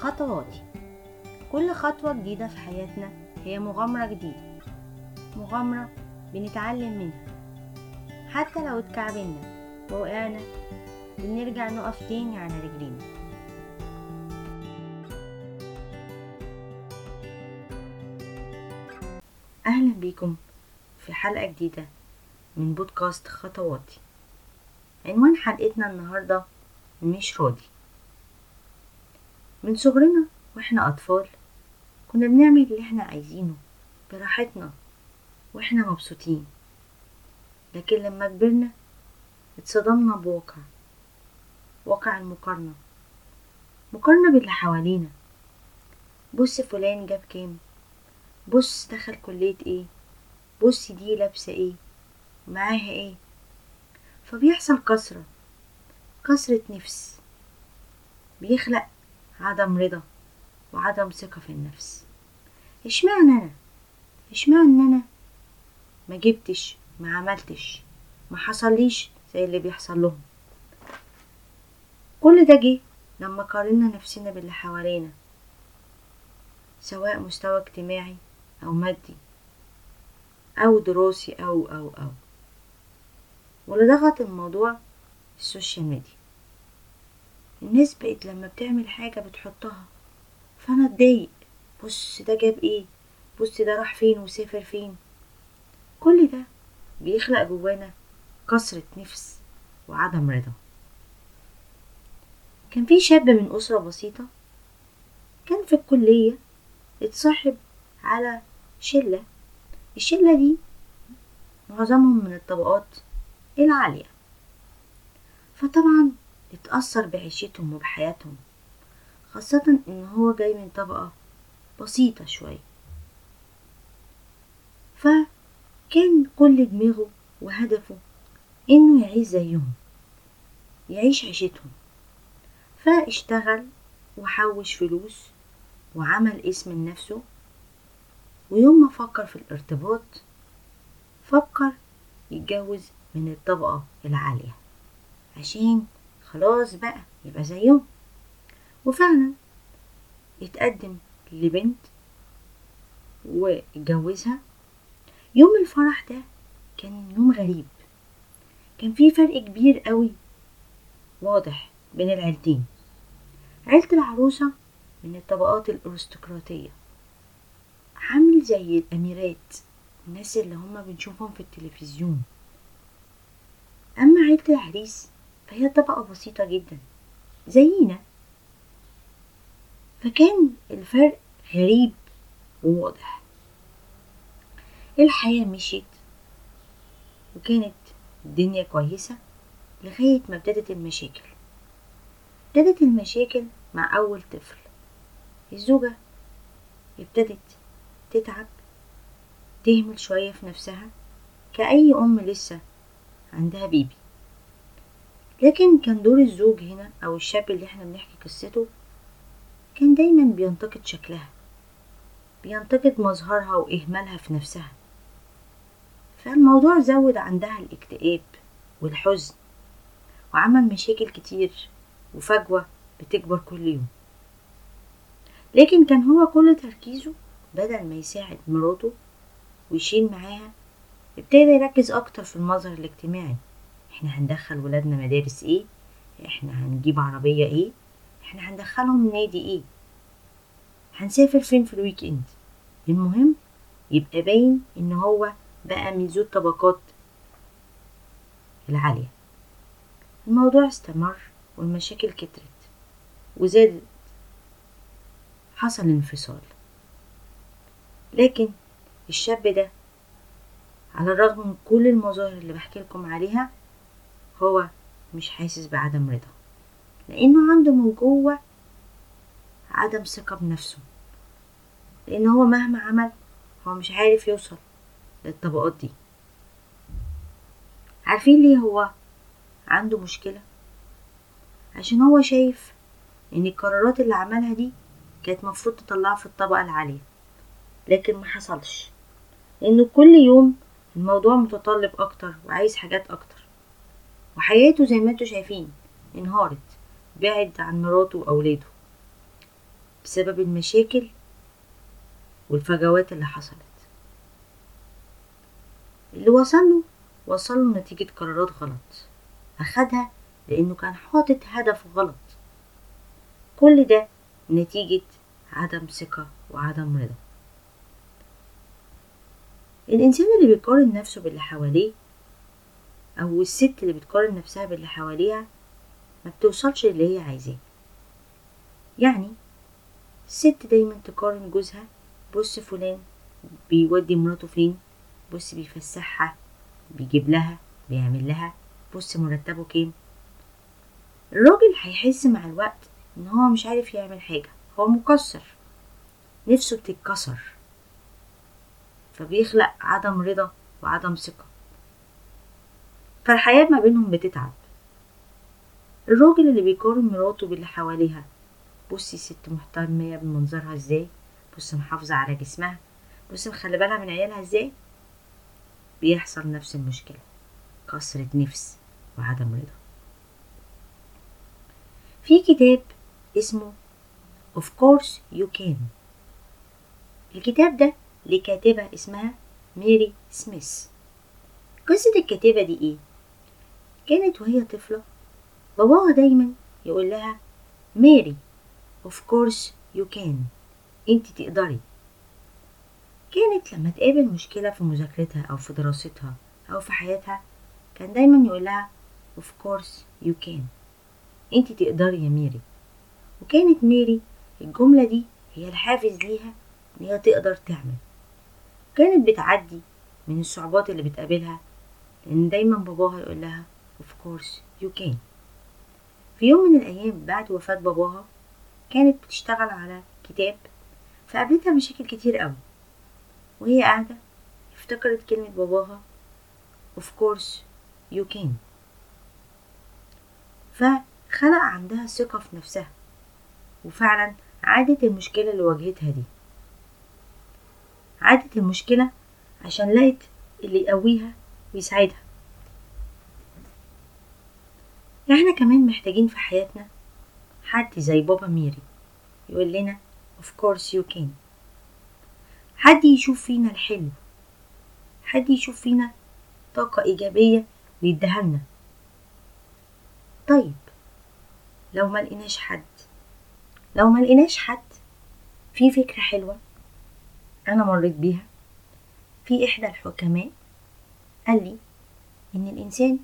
خطواتي. كل خطوة جديدة في حياتنا هي مغامرة جديدة مغامرة بنتعلم منها. حتى لو اتكعبلنا ووقعنا بنرجع نقف تاني على رجلينا. أهلا بيكم في حلقة جديدة من بودكاست خطواتي. عنوان حلقتنا النهاردة مش راضي. من صغرنا وإحنا أطفال كنا بنعمل اللي إحنا عايزينه براحتنا وإحنا مبسوطين. لكن لما كبرنا اتصدمنا بواقع واقع المقارنة. مقارنة باللي حوالينا. بص فلان جاب كام؟ بص دخل كلية إيه؟ بص دي لابسة إيه؟ معاها إيه؟ فبيحصل كسرة كسرة نفس. بيخلق عدم رضا وعدم ثقة في النفس. إشمعنى أنا؟ إشمعنى أنا؟ ما جبتش ما عملتش ما حصليش زي اللي بيحصل لهم. كل ده جه لما قارنا نفسنا باللي حوالينا سواء مستوى اجتماعي أو مادي أو دراسي أو أو أو. واللي ضغط الموضوع ال social media. الناس بقت لما بتعمل حاجة بتحطها. فأنا أتضايق. بص ده جاب إيه؟ بص ده راح فين وسافر فين؟ كل ده بيخلق جوانا كسرة نفس وعدم رضا. كان في شاب من أسرة بسيطة كان في الكلية اتصاحب على شلة. الشلة دي معظمهم من الطبقات العالية. فطبعا اتأثر بعيشتهم وبحياتهم خاصة إن هو جاي من طبقة بسيطة شوية. فكان كل دماغه وهدفه إنه يعيش زيهم يعيش عيشتهم. فاشتغل وحوش فلوس وعمل اسم لنفسه ويوم ما فكر في الارتباط فكر يتجوز من الطبقة العالية عشان خلاص بقى يبقى زيهم وفعلا اتقدم لبنت واتجوزها. يوم الفرح ده كان يوم غريب. كان في فرق كبير قوي واضح بين العيلتين. عيلة العروسة من الطبقات الأرستقراطية. عامل زي الأميرات الناس اللي هما بنشوفهم في التلفزيون. أما عيلة العريس فهي طبقة بسيطة جدا زينا. فكان الفرق غريب وواضح. الحياة مشيت وكانت الدنيا كويسة لغاية ما ابتدت المشاكل. ابتدت المشاكل مع أول طفل. الزوجة ابتدت تتعب تهمل شوية في نفسها كأي أم لسه عندها بيبي. لكن كان دور الزوج هنا أو الشاب اللي إحنا بنحكي قصته كان دايما بينتقد شكلها بينتقد مظهرها وإهمالها في نفسها. فالموضوع زود عندها الاكتئاب والحزن وعمل مشاكل كتير وفجوة بتكبر كل يوم. لكن كان هو كل تركيزه بدل ما يساعد مراته ويشيل معاها ابتدى يركز أكتر في المظهر الاجتماعي. إحنا هندخل ولادنا مدارس إيه؟ إحنا هنجيب عربية إيه؟ إحنا هندخلهم نادي إيه؟ هنسافر فين في ال weekend؟ المهم يبقى باين ان هو بقى من ذو الطبقات العالية. الموضوع استمر والمشاكل كترت وزادت حصل انفصال. لكن الشاب ده على الرغم من كل المظاهر اللي بحكي لكم عليها هو مش حاسس بعدم رضا لأنه عنده من جوه عدم ثقة بنفسه. لأن هو مهما عمل هو مش عارف يوصل للطبقات دي. عارفين ليه هو عنده مشكلة؟ عشان هو شايف إن القرارات اللي عملها دي كانت مفروض تطلعه في الطبقة العالية لكن ما حصلش. لأنه كل يوم الموضوع متطلب أكتر وعايز حاجات أكتر. وحياته زي ما أنتوا شايفين انهارت بعد عن مراته وأولاده بسبب المشاكل والفجوات اللي حصلت. اللي وصله وصله نتيجة قرارات غلط. أخدها لأنه كان حاطط هدف غلط. كل ده نتيجة عدم ثقة وعدم رضا. الإنسان اللي بيقارن نفسه باللي حواليه أو الست اللي بتقارن نفسها باللي حواليها ما بتوصلش اللي هي عايزاه. يعني الست دايما تقارن جوزها بص فلان بيودي مراته فين بص بيفسحها بيجيب لها بيعمل لها بص مرتبه كام. الراجل هيحس مع الوقت إن هو مش عارف يعمل حاجة هو مقصر نفسه بتتكسر. فبيخلق عدم رضا وعدم ثقة. فالحياة ما بينهم بتتعب. الراجل اللي بيقارن مراته باللي حواليها بصي ست محترمة بمنظرها إزاي بص محافظة على جسمها بص مخلي بالها من عيالها إزاي. بيحصل نفس المشكلة كسرة نفس وعدم رضا. في كتاب اسمه Of course you can. الكتاب ده لكاتبة اسمها ميري سميث. قصة الكاتبة دي إيه؟ كانت وهي طفلة. باباها دايما يقول لها ميري of course you can. انت تقدري. كانت لما تقابل مشكلة في مذاكرتها أو في دراستها أو في حياتها كان دايما يقول لها of course you can. انت تقدري يا ميري. وكانت ميري الجملة دي هي الحافز ليها إن هي تقدر تعمل. كانت بتعدي من الصعوبات اللي بتقابلها لأن دايما باباها يقول لها of course you can. في يوم من الأيام بعد وفاة باباها كانت بتشتغل على كتاب فقابلتها مشاكل كتير قوي وهي قاعدة افتكرت كلمة باباها of course you can. فخلق عندها ثقة في نفسها وفعلا عادت المشكلة اللي واجهتها دي. عادت المشكلة عشان لقت اللي يقويها ويساعدها. إحنا كمان محتاجين في حياتنا حد زي بابا ميري. يقول لنا of course you can. حد يشوف فينا الحلو. حد يشوف فينا طاقة إيجابية ويديها لنا. طيب لو ما لقيناش حد لو ما لقيناش حد في فكرة حلوة أنا مريت بيها. في إحدى الحكماء قال لي إن الإنسان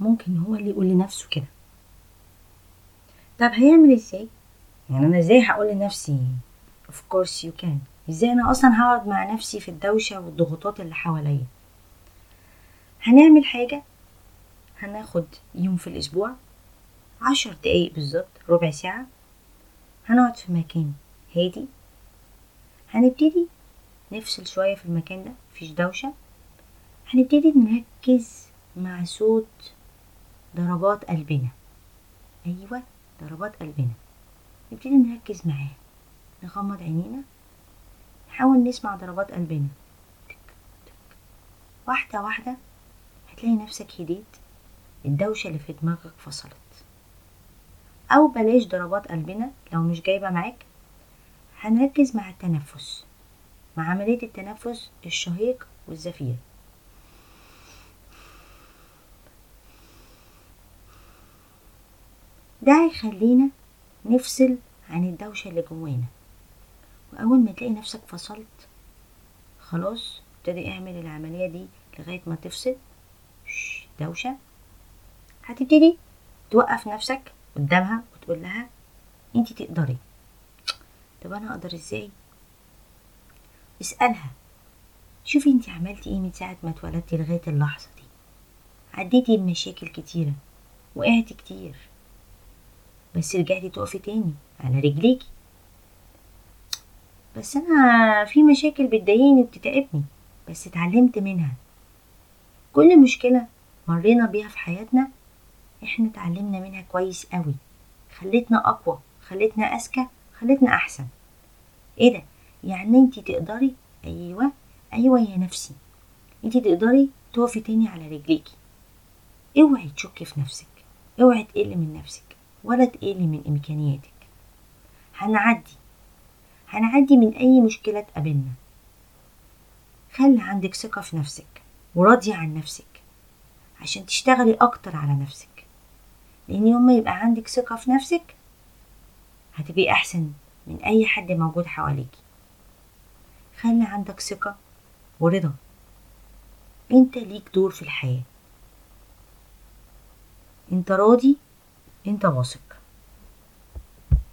ممكن هو اللي يقول لنفسه كده. طب هيعمل إزاي؟ يعني أنا إزاي هقول لنفسي؟ Of course you can. إزاي أنا أصلا هقعد مع نفسي في الدوشة والضغوطات اللي حواليا؟ هنعمل حاجة؟ هناخد يوم في الأسبوع عشر دقايق بالظبط ربع ساعة هنقعد في مكان هادي. هنبتدي نفصل شوية في المكان ده مفيش دوشة. هنبتدي نركز مع صوت ضربات قلبنا. أيوة ضربات قلبنا. نبتدي نركز معاه. نغمض عينينا. نحاول نسمع ضربات قلبنا. تك تك. واحدة واحدة هتلاقي نفسك هديت. الدوشة اللي في دماغك فصلت. أو بلاش ضربات قلبنا لو مش جايبة معاك. هنركز مع التنفس. مع عملية التنفس الشهيق والزفير. ده هيخلينا نفصل عن الدوشة اللي جوانا. وأول ما تلاقي نفسك فصلت خلاص ابتدي اعمل العملية دي لغاية ما تفصل. دوشة. هتبتدي توقف نفسك قدامها وتقول لها انتي تقدري. طب أنا أقدر إزاي؟ اسألها. شوفي انتي عملتي إيه من ساعة ما اتولدتي لغاية اللحظة دي. عديتي بمشاكل كتيرة وقعتي كتير. بس رجعتي تقفي تاني على رجليكي. بس أنا في مشاكل بتضايقني وبتتعبني بس اتعلمت منها. كل مشكلة مرينا بيها في حياتنا إحنا اتعلمنا منها كويس قوي خلتنا أقوى خلتنا أذكى خلتنا أحسن. إيه ده؟ يعني انتي تقدري؟ أيوه أيوه يا نفسي. انتي تقدري تقفي تاني على رجليكي. اوعي تشكي في نفسك. اوعي تقل من نفسك. ولا تقلي من إمكانياتك. هنعدي. هنعدي من أي مشكلة تقابلنا خلي عندك ثقة في نفسك وراضية عن نفسك عشان تشتغلي أكتر على نفسك. لأن يوم ما يبقى عندك ثقة في نفسك هتبقي أحسن من أي حد موجود حواليكي. خلي عندك ثقة ورضا. أنت ليك دور في الحياة. أنت راضي انت واثق